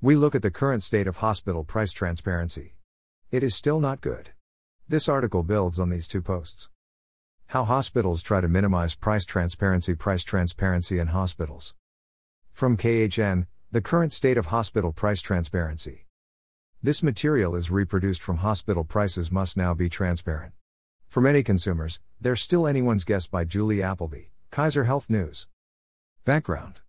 We look at the current state of hospital price transparency. It is still not good. This article builds on these two posts. How hospitals try to minimize price transparency, price transparency in hospitals. From KHN, the current state of hospital price transparency. This material is reproduced from Hospital Prices Must Now Be Transparent. For many consumers, they're still anyone's guess by Julie Appleby, Kaiser Health News. Background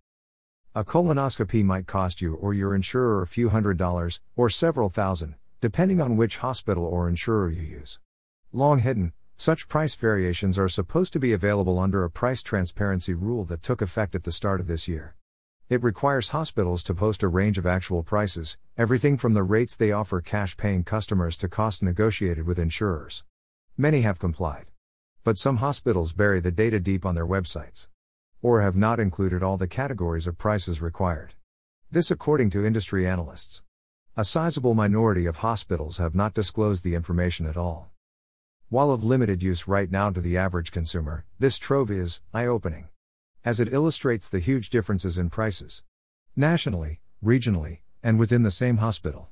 A colonoscopy might cost you or your insurer a few hundred dollars, or several thousand, depending on which hospital or insurer you use. Long hidden, such price variations are supposed to be available under a price transparency rule that took effect at the start of this year. It requires hospitals to post a range of actual prices, everything from the rates they offer cash paying customers to cost negotiated with insurers. Many have complied. But some hospitals bury the data deep on their websites. Or have not included all the categories of prices required. This according to industry analysts. A sizable minority of hospitals have not disclosed the information at all. While of limited use right now to the average consumer, this trove is eye opening. As it illustrates the huge differences in prices. Nationally, regionally, and within the same hospital.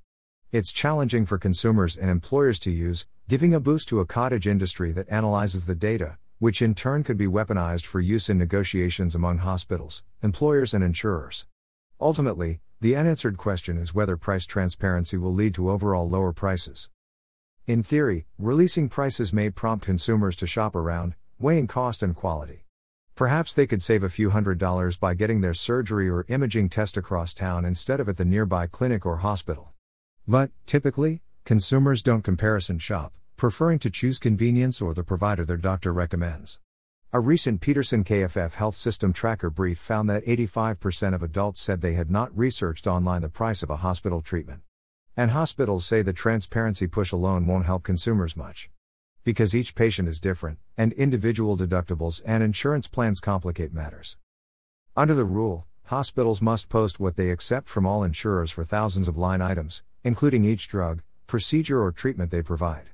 It's challenging for consumers and employers to use, giving a boost to a cottage industry that analyzes the data, which in turn could be weaponized for use in negotiations among hospitals, employers, and insurers. Ultimately, the unanswered question is whether price transparency will lead to overall lower prices. In theory, releasing prices may prompt consumers to shop around, weighing cost and quality. Perhaps they could save a few hundred dollars by getting their surgery or imaging test across town instead of at the nearby clinic or hospital. But, typically, consumers don't comparison shop, preferring to choose convenience or the provider their doctor recommends. A recent Peterson KFF Health System Tracker brief found that 85% of adults said they had not researched online the price of a hospital treatment. And hospitals say the transparency push alone won't help consumers much. Because each patient is different, and individual deductibles and insurance plans complicate matters. Under the rule, hospitals must post what they accept from all insurers for thousands of line items, including each drug, procedure, or treatment they provide.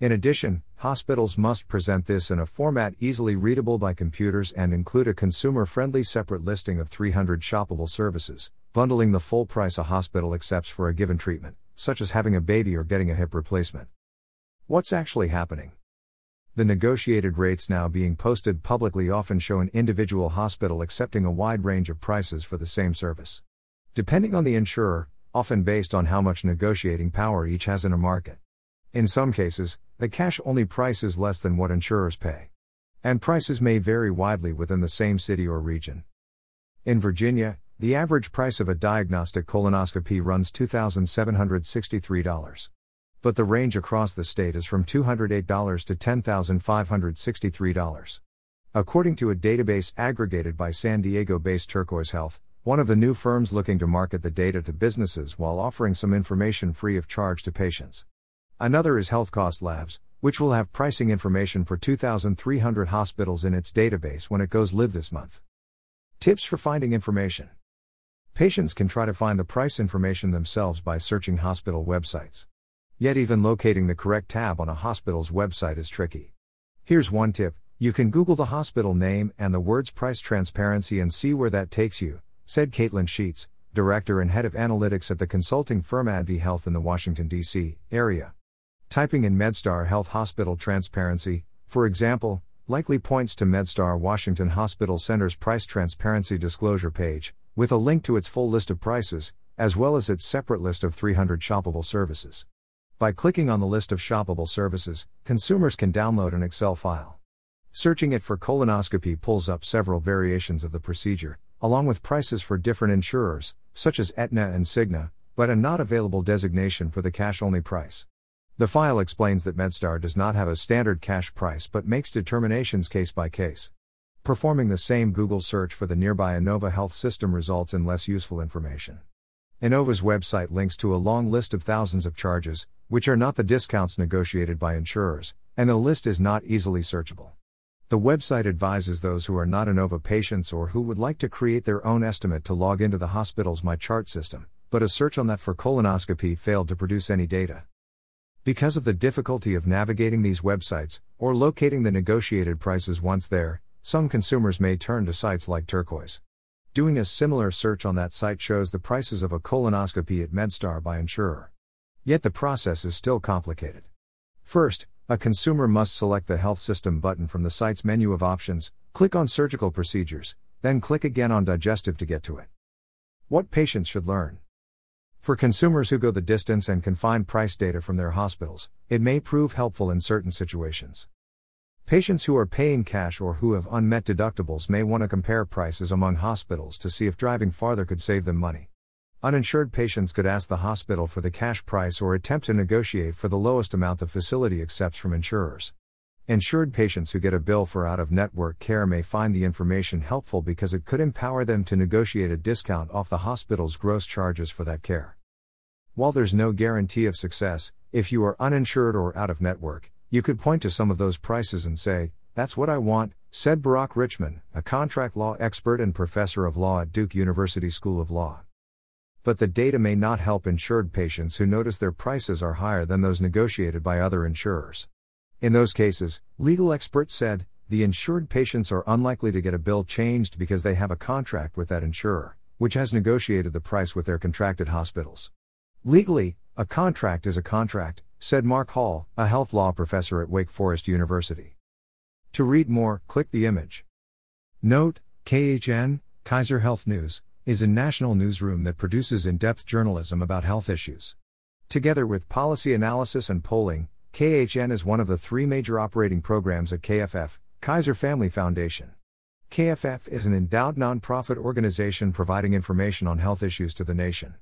In addition, hospitals must present this in a format easily readable by computers and include a consumer friendly separate listing of 300 shoppable services, bundling the full price a hospital accepts for a given treatment such as having a baby or getting a hip replacement. What's actually happening? The negotiated rates now being posted publicly often show an individual hospital accepting a wide range of prices for the same service. Depending on the insurer, often based on how much negotiating power each has in a market. In some cases, the cash only price is less than what insurers pay. And prices may vary widely within the same city or region. In Virginia, the average price of a diagnostic colonoscopy runs $2,763. But the range across the state is from $208 to $10,563. According to a database aggregated by San Diego based Turquoise Health, one of the new firms looking to market the data to businesses while offering some information free of charge to patients. Another is Health Cost Labs, which will have pricing information for 2,300 hospitals in its database when it goes live this month. Tips for finding information. Patients can try to find the price information themselves by searching hospital websites. Yet, even locating the correct tab on a hospital's website is tricky. Here's one tip you can Google the hospital name and the words price transparency and see where that takes you, said Caitlin Sheetz, director and head of analytics at the consulting firm ADV Health in the Washington, D.C. area. Typing in MedStar Health Hospital Transparency, for example, likely points to MedStar Washington Hospital Center's price transparency disclosure page, with a link to its full list of prices, as well as its separate list of 300 shoppable services. By clicking on the list of shoppable services, consumers can download an Excel file. Searching it for colonoscopy pulls up several variations of the procedure, along with prices for different insurers, such as Aetna and Cigna, but a not available designation for the cash only price. The file explains that MedStar does not have a standard cash price but makes determinations case by case. Performing the same Google search for the nearby Inova health system results in less useful information. Inova's website links to a long list of thousands of charges, which are not the discounts negotiated by insurers, and the list is not easily searchable. The website advises those who are not Inova patients or who would like to create their own estimate to log into the hospital's MyChart system, but a search on that for colonoscopy failed to produce any data. Because of the difficulty of navigating these websites, or locating the negotiated prices once there, some consumers may turn to sites like Turquoise. Doing a similar search on that site shows the prices of a colonoscopy at MedStar by insurer. Yet the process is still complicated. First, a consumer must select the Health System button from the site's menu of options, click on Surgical Procedures, then click again on Digestive to get to it. What patients should learn. For consumers who go the distance and can find price data from their hospitals, it may prove helpful in certain situations. Patients who are paying cash or who have unmet deductibles may want to compare prices among hospitals to see if driving farther could save them money. Uninsured patients could ask the hospital for the cash price or attempt to negotiate for the lowest amount the facility accepts from insurers. Insured patients who get a bill for out of network care may find the information helpful because it could empower them to negotiate a discount off the hospital's gross charges for that care. While there's no guarantee of success, if you are uninsured or out of network, you could point to some of those prices and say, That's what I want, said Barak Richman, a contract law expert and professor of law at Duke University School of Law. But the data may not help insured patients who notice their prices are higher than those negotiated by other insurers. In those cases, legal experts said, the insured patients are unlikely to get a bill changed because they have a contract with that insurer, which has negotiated the price with their contracted hospitals. Legally, a contract is a contract, said Mark Hall, a health law professor at Wake Forest University. To read more, click the image. Note, KHN, Kaiser Health News, is a national newsroom that produces in depth journalism about health issues. Together with policy analysis and polling, KHN is one of the three major operating programs at KFF, Kaiser Family Foundation. KFF is an endowed nonprofit organization providing information on health issues to the nation.